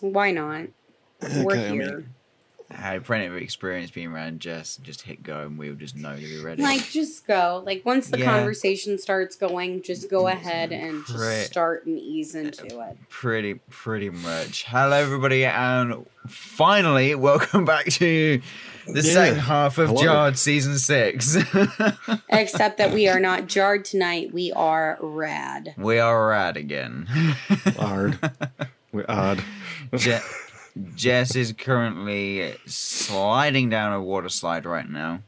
Why not? We're Okay, I mean- here. I had plenty of experience being around Jess. Just hit go and we'll just know to be ready. Like, just go. Like, once the Yeah. conversation starts going, just go mm-hmm. ahead and just Right. start and ease uh, into it. pretty pretty much. Hello everybody and finally welcome back to the Yeah. second half of Hello. Jarred season six. Except that we are not jarred tonight. We are rad. we are rad again. Odd. We're odd. Je- Jess is currently sliding down a water slide right now.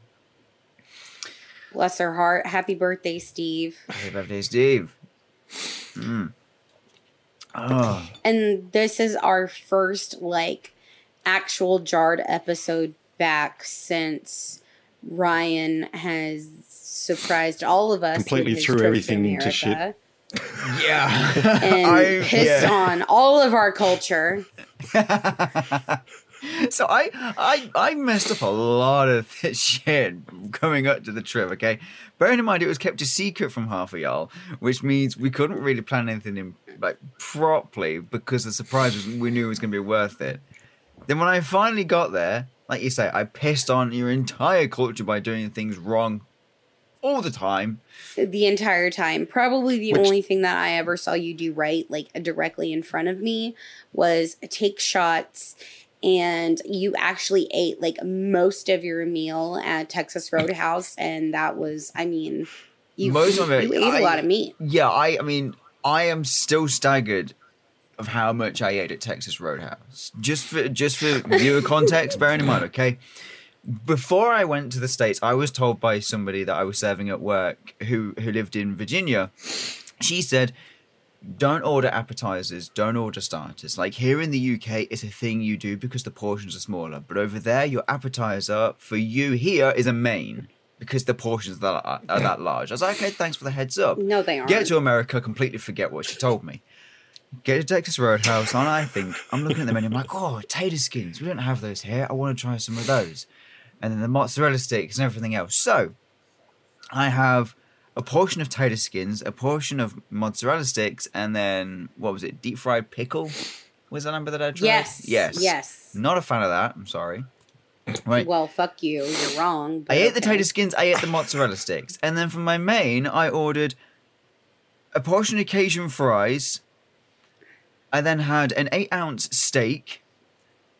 Bless her heart. Happy birthday, Steve. Happy birthday, Steve. Mm. Oh, And this is our first, like, actual jarred episode back since Ryan has surprised all of us. Completely his threw everything to shit. America yeah. And I- pissed yeah. on all of our culture. so I, I I messed up a lot of this shit coming up to the trip. Okay, bearing in mind it was kept a secret from half of y'all, which means we couldn't really plan anything in like properly because the surprise was we knew it was going to be worth it. Then when I finally got there, like you say, I pissed on your entire culture by doing things wrong all the time. the entire time. Probably the Which- only thing that I ever saw you do right, like directly in front of me, was take shots. And you actually ate like most of your meal at Texas Roadhouse, and that was, I mean, you, Most of it, you ate a I- lot of meat. Yeah, I I mean, I am still staggered of how much I ate at Texas Roadhouse. Just for just for viewer context, bearing in mind, okay. Before I went to the States, I was told by somebody that I was serving at work who who lived in Virginia. She said, Don't order appetizers, don't order starters. Like here in the UK, it's a thing you do because the portions are smaller. But over there, your appetizer for you here is a main because the portions that are, are that large. I was like, okay, thanks for the heads up. No, they aren't. Get to America, completely forget what she told me. Get to Texas Roadhouse, and I think I'm looking at the menu. I'm like, oh, tater skins. We don't have those here. I want to try some of those, and then the mozzarella sticks and everything else. So, I have a portion of tater skins, a portion of mozzarella sticks, and then what was it? Deep fried pickle. Was that number that I tried? Yes. Yes. Yes. Not a fan of that. I'm sorry. Right. Well, fuck you. You're wrong. but I ate the okay. tater skins, I ate the mozzarella sticks, and then for my main, I ordered a portion of Cajun fries. I then had an eight ounce steak,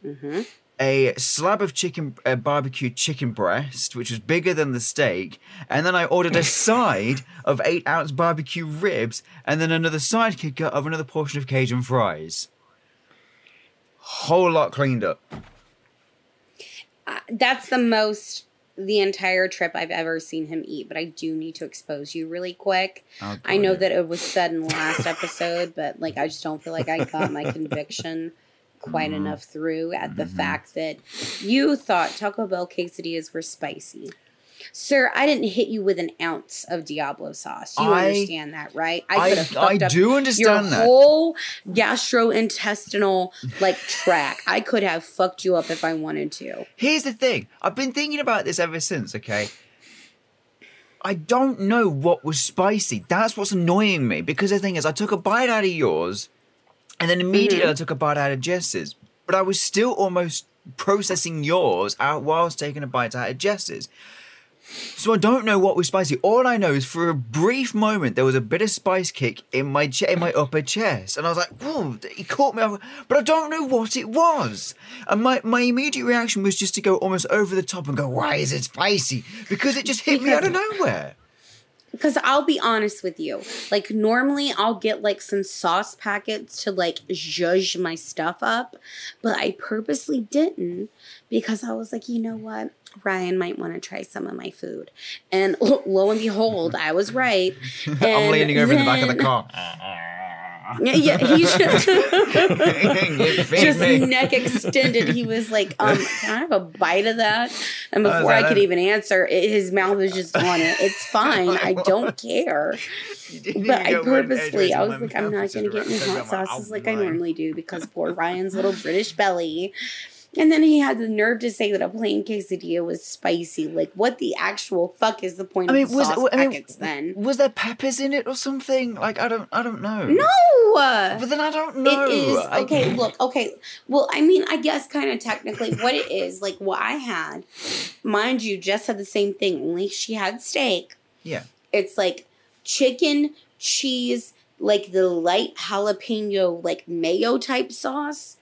Mhm. A slab of chicken, uh, barbecue chicken breast, which was bigger than the steak, and then I ordered a side of eight ounce barbecue ribs, and then another side kicker of another portion of Cajun fries. Whole lot cleaned up. Uh, that's the most the entire trip I've ever seen him eat, but I do need to expose you really quick. Oh, I know that it was said in the last episode, but like I just don't feel like I got my conviction quite Mm-hmm. enough through at the fact that you thought Taco Bell quesadillas were spicy. Sir, I didn't hit you with an ounce of Diablo sauce. You I- understand that, right? I, I up do your understand that. whole gastrointestinal like track. I could have fucked you up if I wanted to. Here's the thing. I've been thinking about this ever since, okay? I don't know what was spicy. That's what's annoying me. Because the thing is, I took a bite out of yours, and then immediately mm-hmm. I took a bite out of Jess's. But I was still almost processing yours out whilst taking a bite out of Jess's. So I don't know what was spicy. All I know is for a brief moment there was a bit of spice kick in my che- in my upper chest, and I was like, "Whoa!" It caught me but I don't know what it was. And my my immediate reaction was just to go almost over the top and go, "Why is it spicy?" Because it just hit me out of nowhere. Because I'll be honest with you. Like, normally I'll get like some sauce packets to like zhuzh my stuff up, but I purposely didn't because I was like, you know what? Ryan might want to try some of my food. And lo and behold, I was right. I'm leaning over in the back of the then- car. Yeah, yeah, he just, Feed just neck extended. He was like, um, can I have a bite of that? And before I, could even answer, it, his mouth was just on it. It's fine. I don't care. But I purposely, I was like, I'm not going to get any hot sauces like I normally do because poor Ryan's little British belly. And then he had the nerve to say that a plain quesadilla was spicy. Like, what the actual fuck is the point I mean, of the was sauce I mean, packets then? was there peppers in it or something? Like I don't, I don't know. No! but then I don't know. It is okay. Look, okay. Well, I mean, I guess kind of technically what it is, like what I had, mind you, Jess had the same thing. Only she had steak. Yeah. It's like chicken, cheese, like the light jalapeno, like mayo type sauce,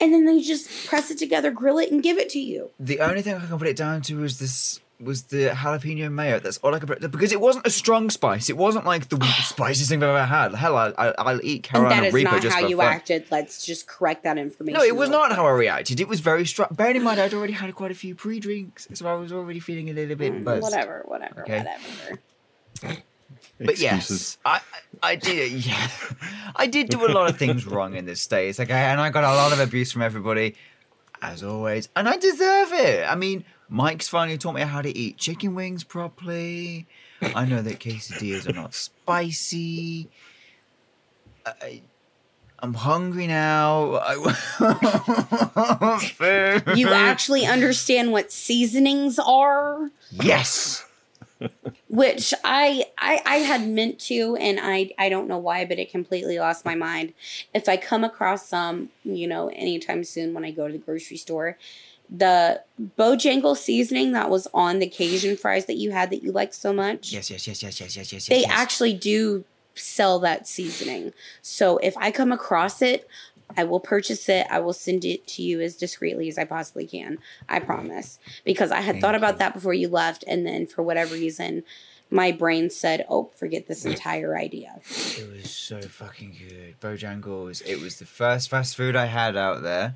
and then they just press it together, grill it, and give it to you. The only thing I can put it down to was this was the jalapeno mayo. That's all I could put because it wasn't a strong spice. It wasn't like the spiciest thing I've ever had. Hell, I, I I'll eat And that Carolina Reaper not just how for you fun. acted. Let's just correct that information. No, it was not how I reacted. It was very strong. Bearing in mind, I'd already had quite a few pre-drinks, so I was already feeling a little bit Mm, buzzed. Whatever, whatever, Okay. whatever. But Excuses. yes, I I did yeah, I did do a lot of things wrong in this state. Okay, and I got a lot of abuse from everybody, as always, and I deserve it. I mean, Mike's finally taught me how to eat chicken wings properly. I know that quesadillas are not spicy. I, I'm hungry now. I. You actually understand what seasonings are? yes. Which I, I I had meant to, and I I don't know why, but it completely lost my mind. If I come across some, you know, anytime soon when I go to the grocery store, the Bojangle seasoning that was on the Cajun fries that you had that you like so much, Yes. Yes. Yes. Yes. Yes. Yes. Yes. they yes. actually do sell that seasoning. So if I come across it. I will purchase it. I will send it to you as discreetly as I possibly can. I promise. Because I had Thank thought about you. that before you left, and then for whatever reason, my brain said, "Oh, forget this entire idea." It was so fucking good. Bojangles. It was the first fast food I had out there.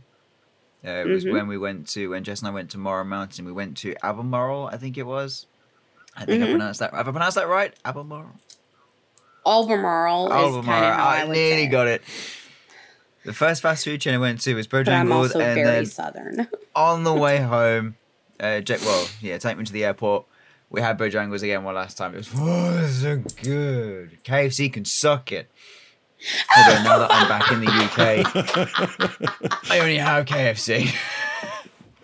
Uh, it was Mhm. when we went to when Jess and I went to Morrow Mountain. We went to Albemarle, I think it was. I think I Mhm. pronounced that. Have I pronounced that right? Albemarle. Albemarle is kind Albemarle. of how I, I nearly got it. The first fast food chain I went to was But I'm Bojangles, also and very then southern. on the way home, uh, Jack, well, yeah, take me to the airport. We had Bojangles again one last time. It was oh, so good. KFC can suck it. Although now that I'm back in the UK, I only have KFC.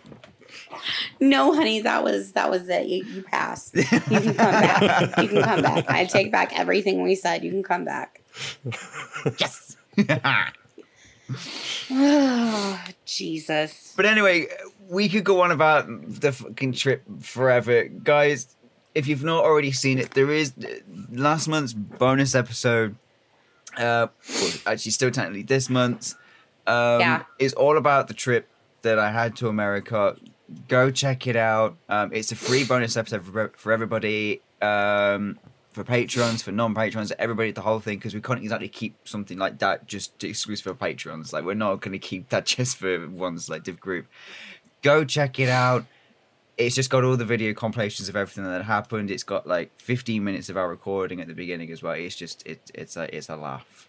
no, honey, that was that was it. You, you passed. You can come back. You can come back. I take back everything we said. You can come back. yes. Oh, Jesus. but anyway, we could go on about the fucking trip forever, guys. If you've not already seen it, there is last month's bonus episode. Uh, actually, still technically this month's. Um, Yeah. is all about the trip that I had to America. Go check it out. Um, it's a free bonus episode for, for everybody. Um, for patrons, for non-patrons, everybody, the whole thing, because we can't exactly keep something like that just exclusive for patrons. Like we're not going to keep that just for one selective group. Go check it out. It's just got all the video compilations of everything that happened. It's got like 15 minutes of our recording at the beginning as well. It's just it, it's a it's a laugh.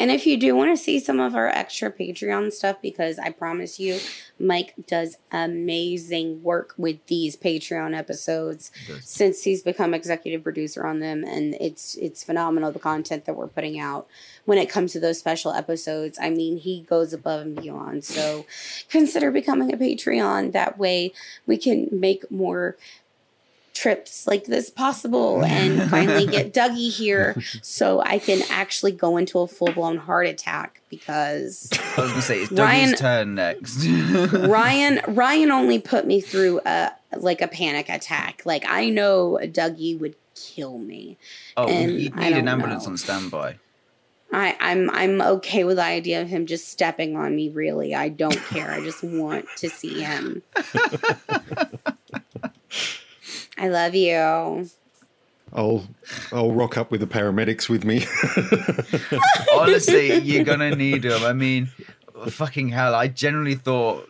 And if you do want to see some of our extra Patreon stuff, because I promise you, Mike does amazing work with these Patreon episodes since he's become executive producer on them, and it's it's phenomenal the content that we're putting out when it comes to those special episodes. I mean, he goes above and beyond. So consider becoming a Patreon. That way, we can make more trips like this possible and finally get Dougie here so I can actually go into a full blown heart attack because I was gonna say it's Ryan- Dougie's turn next. Ryan Ryan only put me through a like a panic attack. Like I know Dougie would kill me. oh, and you need an ambulance know. on standby. I, I'm I'm okay with the idea of him just stepping on me. Really, I don't care. I just want to see him. I love you. I'll I'll rock up with the paramedics with me. Honestly, you're gonna need them. I mean, fucking hell! I generally thought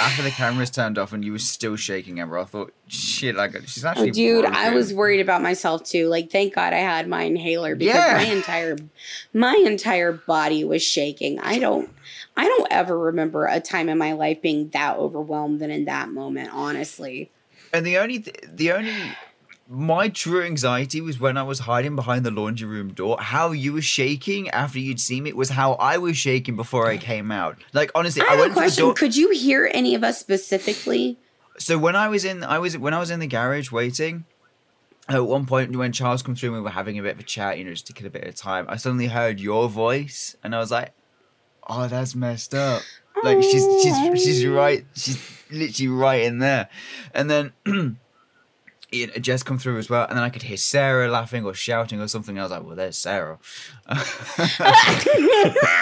after the cameras turned off and you were still shaking, Amber, I thought, shit, like she's Oh, actually. dude, I was worried about myself too. Like, thank God I had my inhaler because Yeah. my entire my entire body was shaking. I don't I don't ever remember a time in my life being that overwhelmed than in that moment. Honestly, And the only, th- the only, my true anxiety was when I was hiding behind the laundry room door. How you were shaking after you'd seen me was how I was shaking before I came out. Like honestly, I I, have a went the question. door. Could you hear any of us specifically? So when I was in, I was when I was in the garage waiting. at one point when Charles come through and we were having a bit of a chat, you know, just to kill a bit of time, I suddenly heard your voice and I was like, Oh, that's messed up. Like she's she's she's oh. right she's literally right in there. And then you know, Jess come through as well, and then I could hear Sarah laughing or shouting or something. I was like, "Well, there's Sarah."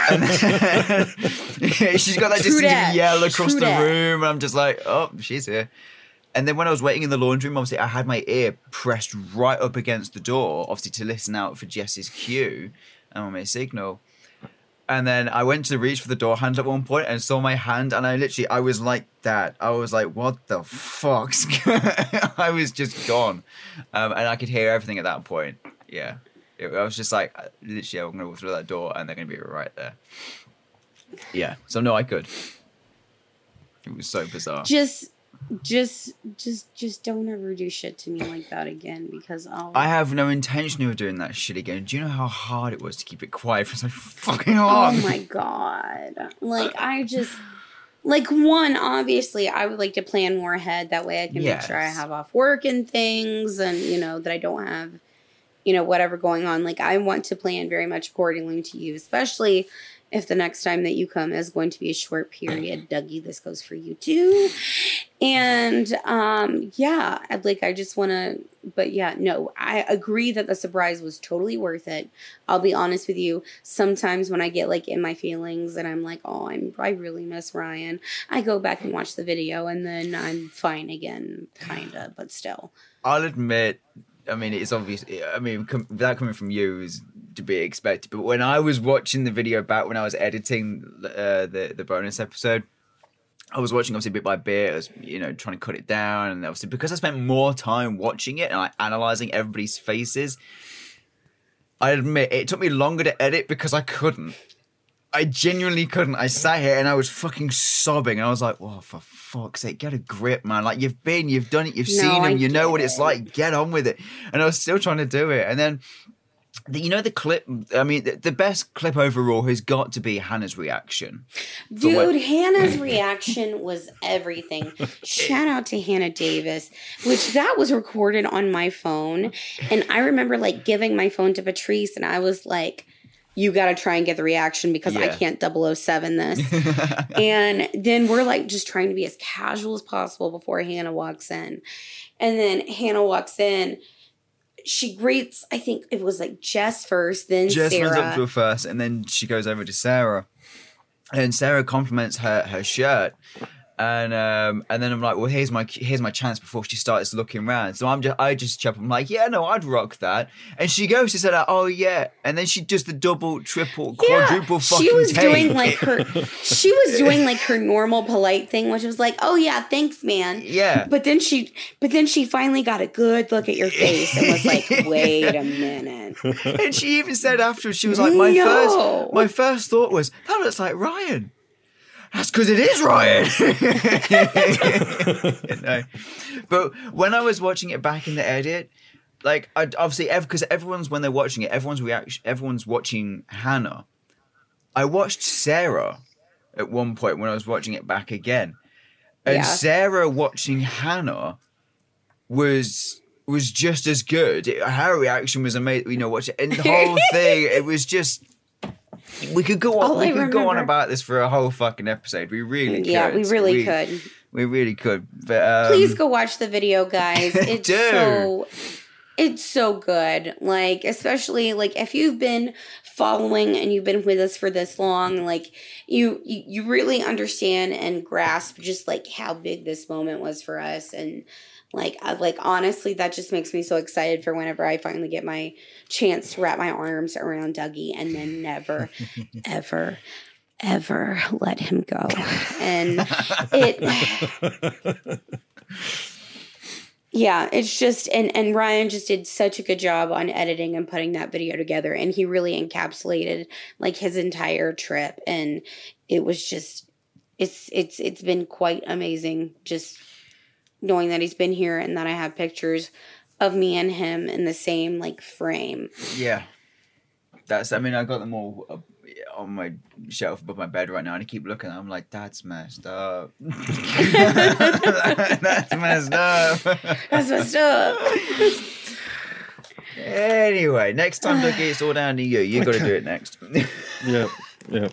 Then- she's got that dat. yell across True the dat. room, and I'm just like, "Oh, she's here." And then when I was waiting in the laundry room, obviously I had my ear pressed right up against the door, obviously to listen out for Jess's cue and on my signal. And then I went to reach for the door handle at one point and saw my hand, and I literally, I was like that. I was like, "What the fuck's?" I was just gone, um, and I could hear everything at that point. Yeah, It- I was just like, uh, literally, I'm gonna walk through that door, and they're gonna be right there. Yeah, so no, I could. It was so bizarre. just just just just don't ever do shit to me like that again because I'll I have no intention of doing that shit again. Do you know how hard it was to keep it quiet for so fucking oh long? Oh my god. Like I just like one, obviously I would like to plan more ahead. That way I can make sure I have off work and things and you know that I don't have you know whatever going on. Like I want to plan very much accordingly to you, especially if the next time that you come is going to be a short period. Dougie, this goes for you too. And um yeah, like I just want to but yeah, no, I agree that the surprise was totally worth it. I'll be honest with you. Sometimes when I get like in my feelings and I'm like, oh, I'm I really miss Ryan, I go back and watch the video and then I'm fine again, kinda, but still. I'll admit, I mean, it's obvious. I mean, com- that coming from you is to be expected. But when I was watching the video back when I was editing uh, the the bonus episode, I was watching obviously bit by bit. I was you know trying to cut it down, and obviously because I spent more time watching it and like analyzing everybody's faces, I admit it took me longer to edit because I couldn't. I genuinely couldn't. I sat here and I was fucking sobbing. And I was like, "Whoa, for fuck's sake, get a grip, man! Like you've been, you've done it, you've No, seen I him, you know what it's like. Get on with it." And I was still trying to do it, and then. The, you know the clip. I mean, the, the best clip overall has got to be Hannah's reaction. Dude, Hannah's reaction was everything. Shout out to Hannah Davis, which that was recorded on my phone. And I remember like giving my phone to Patrice and I was like, you got to try and get the reaction because I can't 007 this. and then we're like just trying to be as casual as possible before Hannah walks in. And then Hannah walks in. She greets, I think it was like Jess first, then Jess Sarah. runs up to her first, and then she goes over to Sarah, and Sarah compliments her her shirt, and um and then I'm like, well, here's my here's my chance before she starts looking around. So I'm just I just chop. I'm like, yeah, no, I'd rock that. And she goes she said, like, oh yeah, and then she does the double, triple, quadruple fucking she was take. doing like her she was doing like her normal polite thing which was like oh yeah thanks man yeah. but then she but then she finally got a good look at your face and was like wait a minute and she even said afterwards, she was like, my No. first my first thought was that looks like Ryan. That's because it is Ryan. You know? But when I was watching it back in the edit, like I obviously because everyone's when they're watching it, everyone's reaction, everyone's watching Hannah. I watched Sarah at one point when I was watching it back again, and Yeah. Sarah watching Hannah was was just as good. It- her reaction was amazing. You know, watch it and the whole thing. It was just. We could go on. All we I could go on about this for a whole fucking episode. We really could. yeah we really could We really could. But um, please go watch the video guys it's so it's so good like especially like if you've been following and you've been with us for this long like you you, you really understand and grasp just like how big this moment was for us and like I, like honestly that just makes me so excited for whenever i finally get my chance to wrap my arms around dougie and then never ever ever let him go. And it yeah it's just and and ryan just did such a good job on editing and putting that video together and he really encapsulated like his entire trip and it was just it's it's it's been quite amazing just knowing that he's been here and that i have pictures of me and him in the same like frame Yeah, that's. I mean, I got them all up on my shelf above my bed right now, and I keep looking. I'm like, that's messed up. that's messed up. that's messed up Anyway, next time, Dougie, it's all down to you. You got to do it next. Yeah, yeah.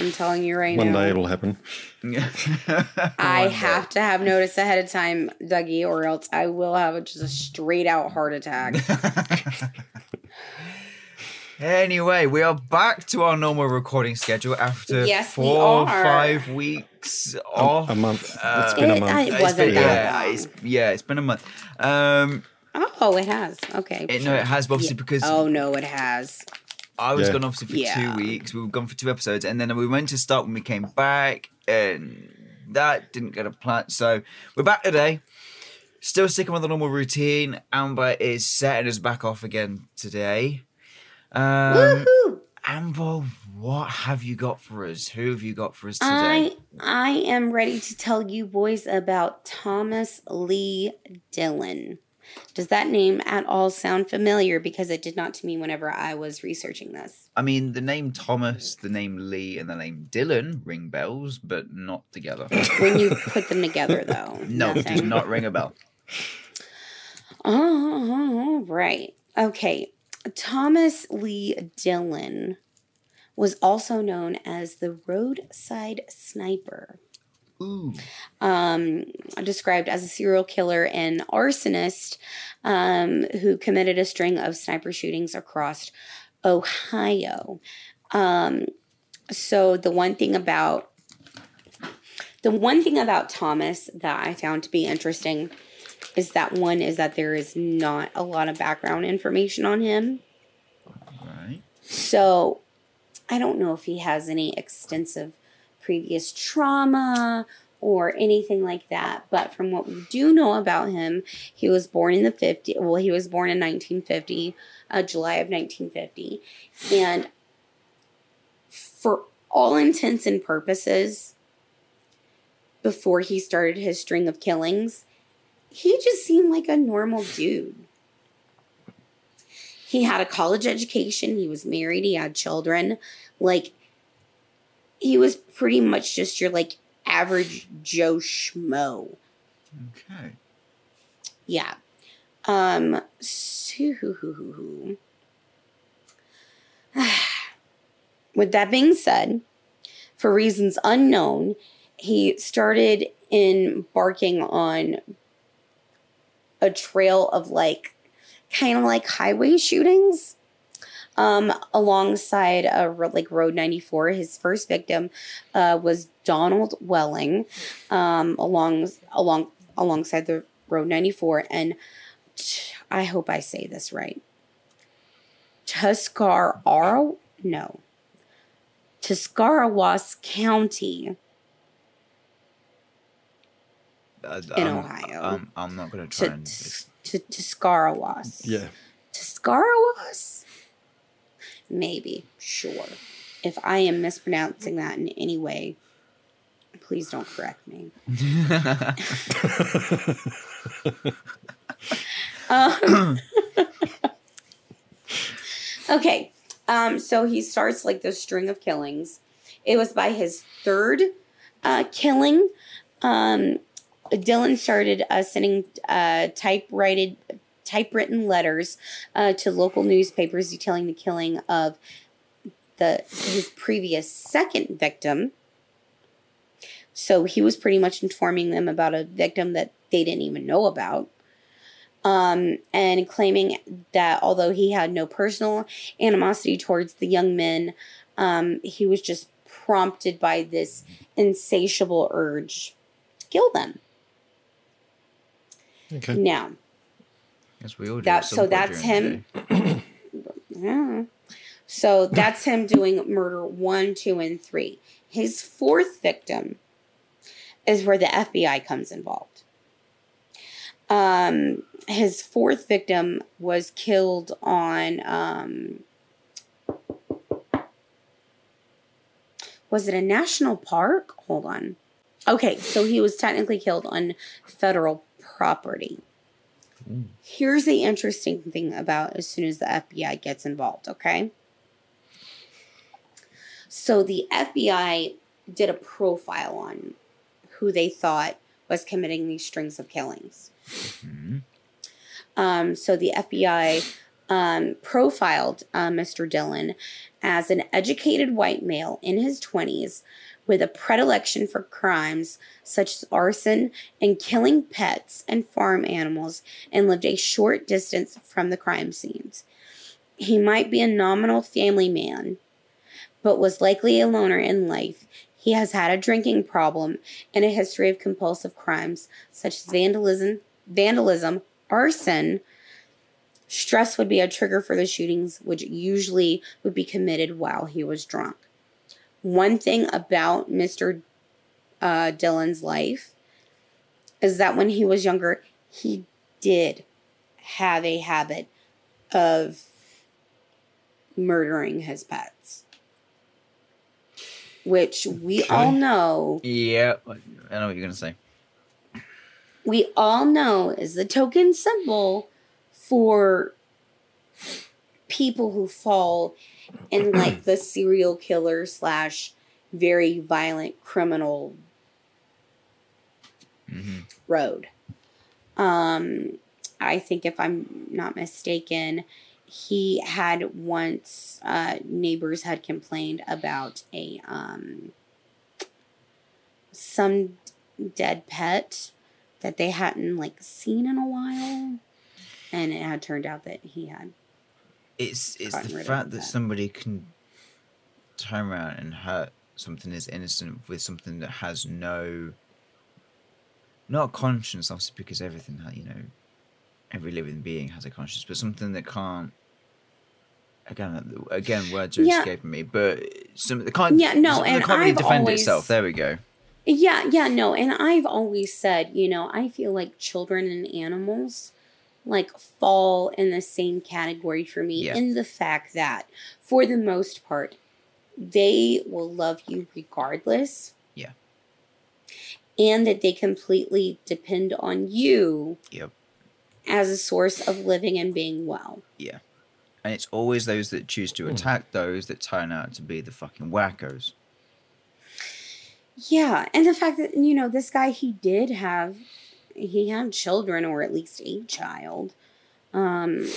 I'm telling you right One now. One day it'll happen. I have to have notice ahead of time, Dougie, or else I will have a, just a straight out heart attack. Anyway, we are back to our normal recording schedule after Yes, we four or are. five weeks off. A month. Uh, it's been a month. I- It's wasn't been- that yeah, long. it's, yeah, it's been a month. Um, oh, it has. Okay. it, no, it has obviously Yeah. because Oh no, it has. I was Yeah. gone obviously for Yeah. two weeks. We were gone for two episodes, and then we went to start when we came back, and that didn't get a plan. So we're back today. Still sticking with the normal routine. Amber is setting us back off again today. Um, Woohoo! Amber, what have you got for us? Who have you got for us I today? I am ready to tell you boys about Thomas Lee Dillon. Does that name at all sound familiar? Because it did not to me whenever I was researching this. I mean, the name Thomas, the name Lee, and the name Dylan ring bells, but not together. When you put them together, though, no, does nothing. not ring a bell. Oh, right. Okay. Thomas Lee Dillon was also known as the roadside sniper. Um, described as a serial killer and arsonist um, who committed a string of sniper shootings across Ohio. Um, so the one thing about the one thing about Thomas that I found to be interesting is that one is that there is not a lot of background information on him. Right. So I don't know if he has any extensive previous trauma or anything like that. But from what we do know about him, he was born in the 50, well, he was born in 1950, uh, July of 1950. And for all intents and purposes, before he started his string of killings, he just seemed like a normal dude. He had a college education, he was married, he had children. Like, he was pretty much just your like average Joe Schmo. Okay. Yeah. Um so with that being said, for reasons unknown, he started embarking on a trail of like kind of like highway shootings um, alongside uh, like Road 94. His first victim uh, was Donald Welling um, along along alongside the Road 94, and I hope I say this right. Tuscarora, no, Tuscarawas County. Uh, In um, Ohio. Um, I'm not going to try To, and. to, to Tuscarawas. Yeah. Tuscarawas? Maybe, sure. If I am mispronouncing that in any way, please don't correct me. Um, okay, um, so he starts like this string of killings. It was by his third uh, killing. Um, Dillon started uh, sending uh, typewritten typewritten letters uh, to local newspapers detailing the killing of the his previous second victim. So he was pretty much informing them about a victim that they didn't even know about. Um, and claiming that although he had no personal animosity towards the young men, um, he was just prompted by this insatiable urge to kill them. Okay. Now, Yes, we all do. That- so that's day. Yeah. So that's him doing murder one, two, and three. His fourth victim is where the FBI comes involved. Um, his fourth victim was killed on. Um, was it a national park? Hold on. Okay, so he was technically killed on federal property. Here's the interesting thing about as soon as the FBI gets involved, okay? So the FBI did a profile on who they thought was committing these strings of killings. Mhm. Um, so the FBI um, profiled uh, Mr. Dillon as an educated white male in his 20s with a predilection for crimes such as arson and killing pets and farm animals and lived a short distance from the crime scenes. He might be a nominal family man, but was likely a loner in life. He has had a drinking problem and a history of compulsive crimes such as vandalism, vandalism, arson. Stress would be a trigger for the shootings, which usually would be committed while he was drunk. One thing about Mr. Uh, Dillon's life is that when he was younger, he did have a habit of murdering his pets. Which we Okay. all know, Yeah, I know what you're gonna say. we all know is the token symbol for people who fall in like the serial killer slash very violent criminal hmm road. Um, I think if I'm not mistaken, he had once uh, neighbors had complained about a um, some dead pet that they hadn't like seen in a while, and it had turned out that he had. It's it's the fact that. that somebody can turn around and hurt something as innocent with something that has no not a conscience, obviously, because everything you know, every living being has a conscience, but something that can't. Again, again, words are Yeah. escaping me, but some that can't. Yeah, no, and can't really I've defend always- itself. There we go. Yeah, yeah, no, and I've always said, you know, I feel like children and animals like fall in the same category for me Yeah. in the fact that for the most part they will love you regardless. Yeah. And that they completely depend on you Yep. as a source of living and being well. Yeah. And it's always those that choose to Hmm. attack those that turn out to be the fucking wackos. Yeah, and the fact that you know this guy he did have he had children or at least a child. Um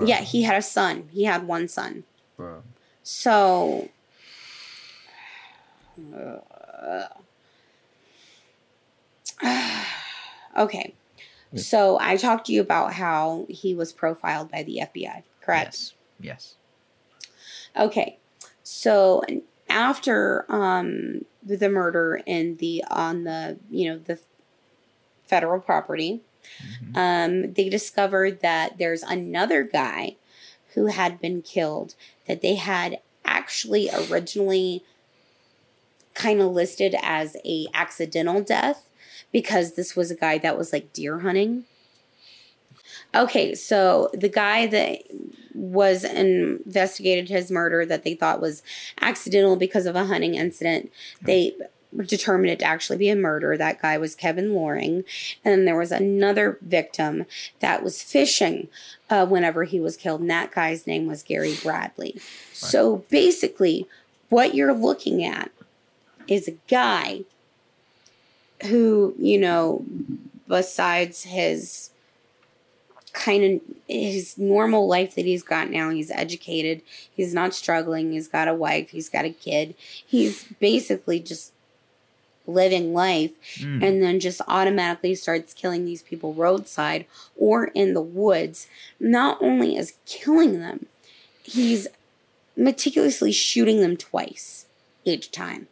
yeah, he had a son. He had one son. So uh, okay. Yeah. So I talked to you about how he was profiled by the FBI, correct? Yes. Yes. Okay. So after um the murder and the on the you know the federal property, Mhm. um they discovered that there's another guy who had been killed that they had actually originally kind of listed as a accidental death because this was a guy that was like deer hunting. Okay, so the guy that was investigated his murder that they thought was accidental because of a hunting incident, they determined it to actually be a murder. That guy was Kevin Loring. And then there was another victim that was fishing uh, whenever he was killed, and that guy's name was Gary Bradley. So basically, what you're looking at is a guy who, you know, besides his kind of his normal life that he's got now, he's educated, he's not struggling, he's got a wife, he's got a kid. He's basically just living life Mm. and then just automatically starts killing these people roadside or in the woods. Not only is killing them, he's meticulously shooting them twice each time.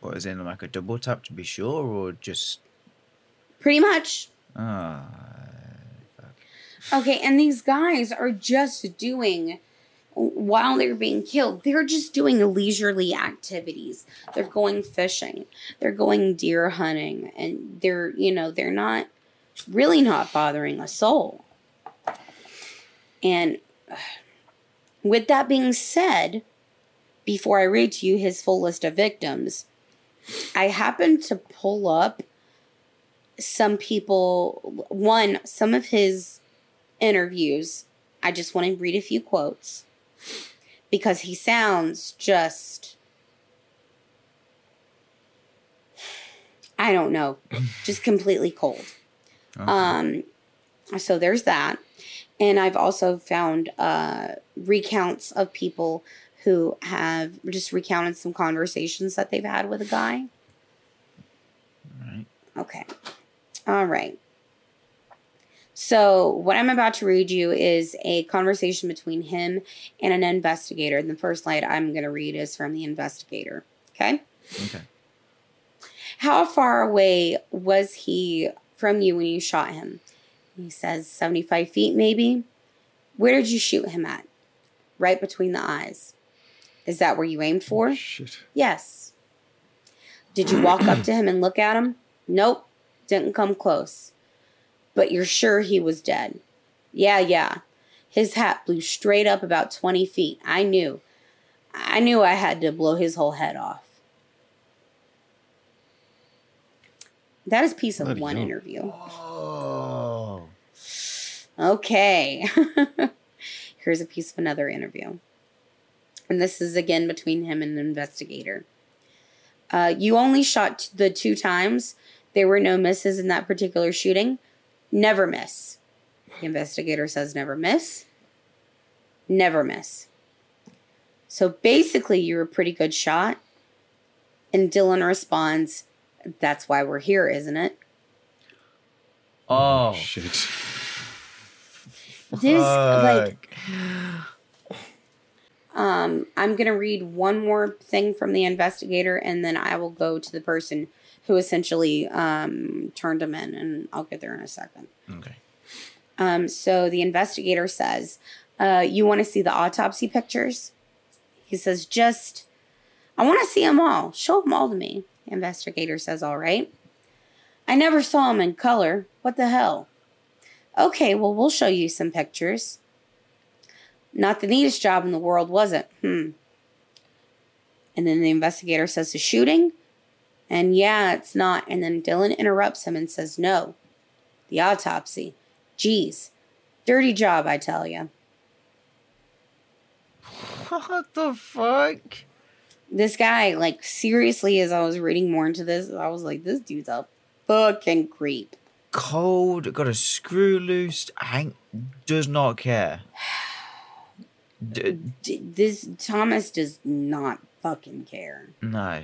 What is in like a double tap to be sure, or just Pretty much. ah? Okay, and these guys are just doing while they're being killed, they're just doing leisurely activities. They're going fishing, they're going deer hunting, and they're, you know, they're not really not bothering a soul. And with that being said, before I read to you his full list of victims, I happened to pull up some people, one, some of his interviews. I just want to read a few quotes because he sounds just, I don't know, just completely cold. Okay. Um, So there's that. And I've also found uh, recounts of people who have just recounted some conversations that they've had with a guy. Right. Okay. All right. So, what I'm about to read you is a conversation between him and an investigator. And the first line I'm going to read is from the investigator. Okay. Okay. How far away was he from you when you shot him? He says 75 feet, maybe. Where did you shoot him at? Right between the eyes. Is that where you aimed for? Oh, shit. Yes. Did you walk up to him and look at him? Nope. Didn't come close. But you're sure he was dead? Yeah, yeah. His hat blew straight up about 20 feet. I knew. I knew I had to blow his whole head off. That is piece of Bloody one hell. interview. Oh. Okay. Here's a piece of another interview. And this is again between him and an investigator. Uh, you only shot the two times. There were no misses in that particular shooting. Never miss. The investigator says never miss. Never miss. So basically, you're a pretty good shot. And Dillon responds, That's why we're here, isn't it? Oh. Shit. This, like, Fuck. Um, I'm gonna read one more thing from the investigator, and then I will go to the person who essentially um, turned him in, and I'll get there in a second. Okay. Um, so the investigator says, uh, "You want to see the autopsy pictures?" He says, "Just, I want to see them all. Show them all to me." The investigator says, "All right." I never saw them in color. What the hell? Okay, well, we'll show you some pictures. Not the neatest job in the world, was it? Hmm. And then the investigator says, The shooting? And yeah, it's not. And then Dillon interrupts him and says, No. The autopsy. Geez. Dirty job, I tell you. What the fuck? This guy, like, seriously, as I was reading more into this, I was like, This dude's a fucking creep. Cold, got a screw loose, Hank does not care. D- D- this Thomas does not fucking care. no.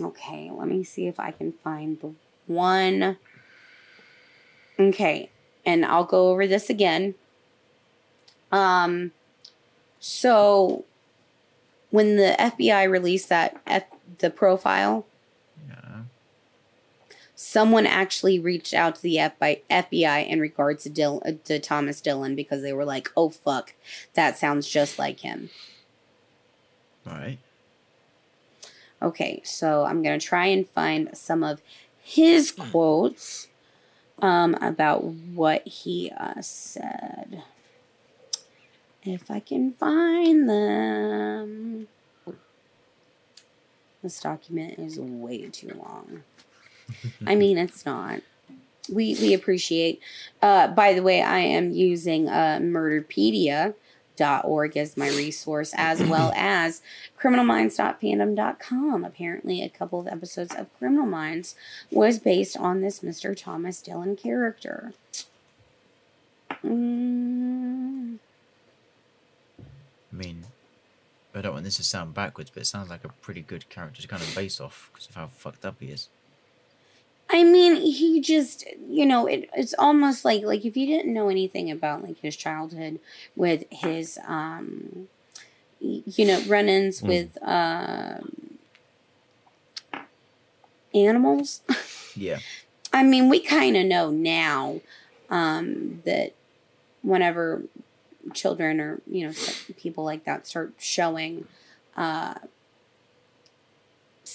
Okay, let me see if I can find the one. Okay, and I'll go over this again. Um, so when the FBI released that F- the profile, Yeah. someone actually reached out to the FBI, FBI in regards to Dil- to Thomas Dillon because they were like, "Oh fuck, that sounds just like him." Right. Okay, so I'm gonna try and find some of his quotes um, about what he uh, said. If I can find them. This document is way too long. I mean, it's not. We we appreciate. Uh, by the way, I am using uh, Murderpedia.org as my resource, as well as criminalminds.fandom.com. Apparently, a couple of episodes of Criminal Minds was based on this Mr. Thomas Dillon character. Mm, I mean, I don't want this to sound backwards, but it sounds like a pretty good character to kind of base off because of how fucked up he is. I mean, he just, you know, it, it's almost like like if you didn't know anything about like his childhood with his, um, you know, run-ins with um, animals. Yeah. I mean, we kind of know now um, that whenever children or you know people like that start showing uh,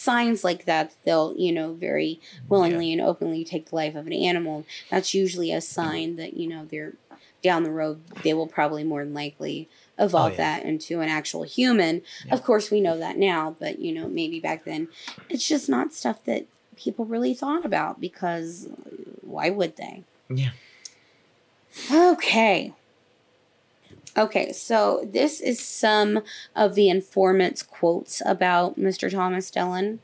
signs like that, they'll you know very willingly and openly take the life of an animal. That's usually a sign that you know they're down the road. They will probably more than likely evolve Oh, yeah. that into an actual human. Yeah. Of course, we know that now, but you know maybe back then, it's just not stuff that people really thought about because why would they? Yeah. Okay. Okay, so this is some of the informant's quotes about Mr. Thomas Dillon.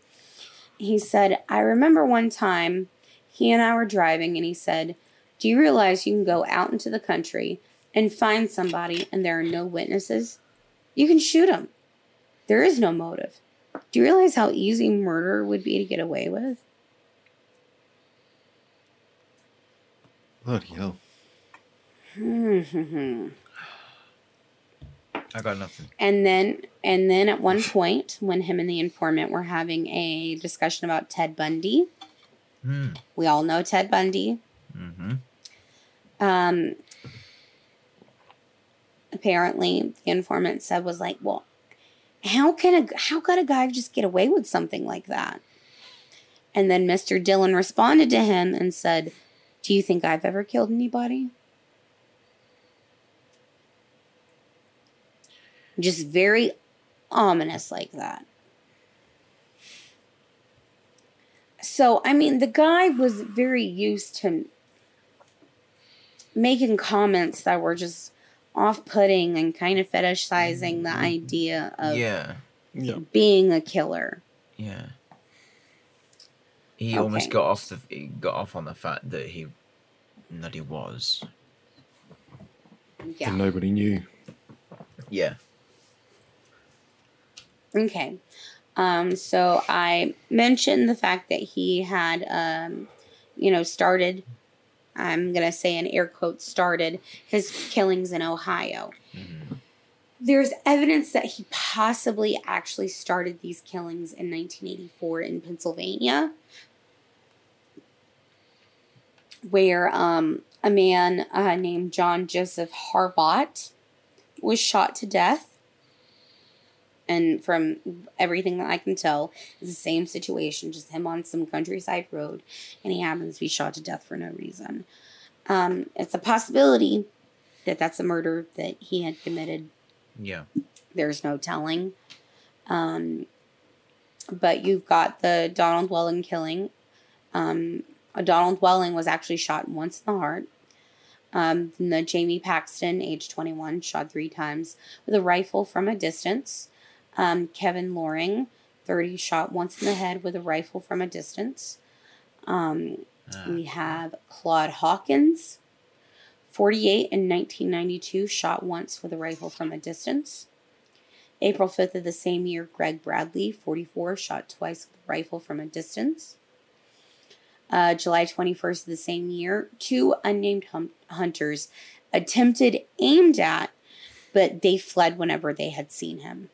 He said, I remember one time he and I were driving and he said, Do you realize you can go out into the country and find somebody and there are no witnesses? You can shoot them. There is no motive. Do you realize how easy murder would be to get away with? Bloody hell. Hmm, hmm, hmm. I got nothing. And then and then at one point when him and the informant were having a discussion about Ted Bundy, Hmm. we all know Ted Bundy. Mm-hmm. um, apparently the informant said was like, well, how can a how could a guy just get away with something like that? And then Mr. Dillon responded to him and said, "Do you think I've ever killed anybody?" Just very ominous like that. So, I mean, the guy was very used to making comments that were just off-putting and kind of fetishizing the mm-hmm. idea of Yeah. Yeah. being a killer. Yeah. He almost got off the he got off on the fact that he that he was. Yeah. And nobody knew. Yeah. Okay. Um, so I mentioned the fact that he had, um, you know, started, I'm going to say in air quotes, started his killings in Ohio. There's evidence that he possibly actually started these killings in 1984 in Pennsylvania, where um, a man uh, named John Joseph Harvot was shot to death and from everything that I can tell, it's the same situation, just him on some countryside road, and he happens to be shot to death for no reason. Um, it's a possibility that that's a murder that he had committed. Yeah. There's no telling. Um, but you've got the Donald Welling killing. Um, Donald Welling was actually shot once in the heart. Um, the Jamie Paxton, age 21, shot three times with a rifle from a distance. Um, Kevin Loring, 30, shot once in the head with a rifle from a distance. Um, Ah. we have Claude Hawkins, 48 in 1992, shot once with a rifle from a distance. April 5th of the same year, Greg Bradley, 44, shot twice with a rifle from a distance. Uh, July 21st of the same year, two unnamed hum- hunters attempted, aimed at, but they fled whenever they had seen him.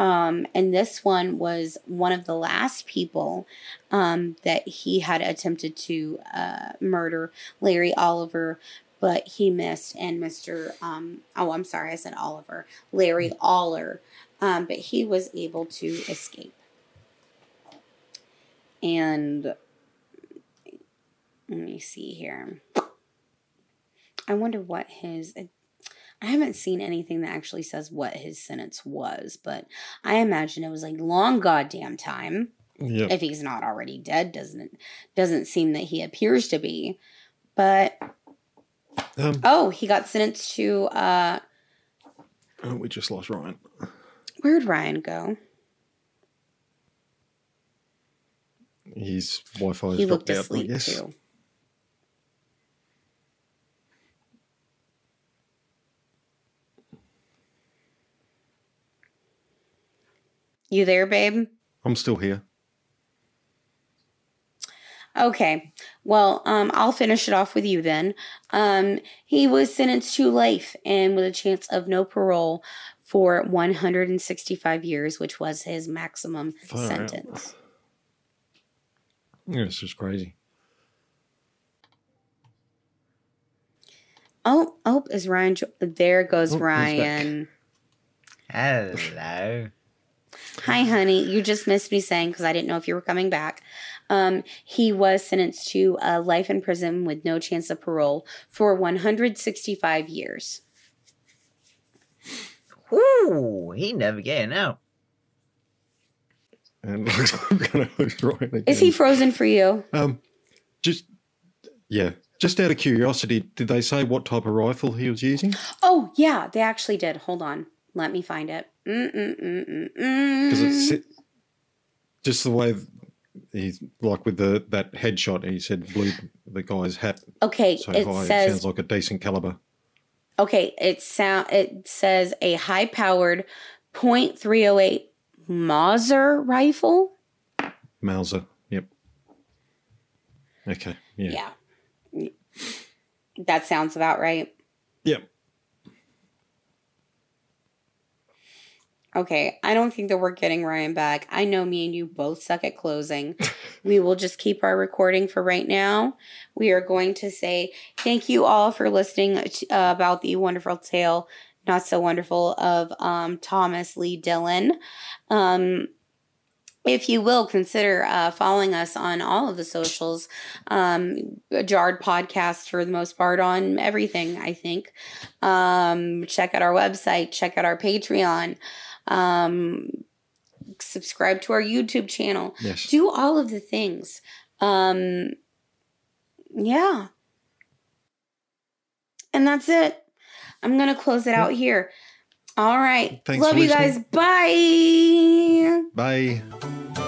Um, and this one was one of the last people um, that he had attempted to uh, murder, Larry Oliver, but he missed. And Mr. Um, oh, I'm sorry, I said Oliver, Larry Aller, um, but he was able to escape. And let me see here. I wonder what his. I haven't seen anything that actually says what his sentence was, but I imagine it was like long goddamn time. Yeah. If he's not already dead, doesn't it? Doesn't seem that he appears to be. But Um, oh, he got sentenced to. uh oh, we just lost Ryan. Where'd Ryan go? His Wi-Fi he looked dropped out. I guess. too. You there, babe? I'm still here. Okay. Well, um, I'll finish it off with you then. Um, he was sentenced to life and with a chance of no parole for 165 years, which was his maximum Far out. sentence. Yeah, it's just crazy. Oh, oh, is Ryan? Jo- there goes Oh. Ryan. Hello. Hi, honey. You just missed me saying because I didn't know if you were coming back. Um, he was sentenced to uh, life in prison with no chance of parole for 165 years. Ooh, he never getting out. And looks like I'm going to lose Ryan again. Is he frozen for you? Um, just yeah. Just out of curiosity, did they say what type of rifle he was using? Oh, yeah, they actually did. Hold on. Let me find it. Because it's just the way he's like with the that headshot. He said blew the guy's hat Okay, so it high. it sounds like a decent caliber. okay, it sound it says a high powered .308 Mauser rifle. Mauser. Yep. Okay. Yeah. Yeah. That sounds about right. Yep. Okay, I don't think that we're getting Ryan back. I know me and you both suck at closing. we will just keep our recording for right now. We are going to say thank you all for listening to, uh, about the wonderful tale, not so wonderful, of um, Thomas Lee Dillon. Um, if you will consider uh, following us on all of the socials, um, Jarred Podcast for the most part on everything, I think. Um, check out our website, check out our Patreon, um, subscribe to our YouTube channel, Yes. do all of the things. Um, yeah. And that's it. I'm going to close it out here. All right. Thanks Love you guys. Bye. Bye.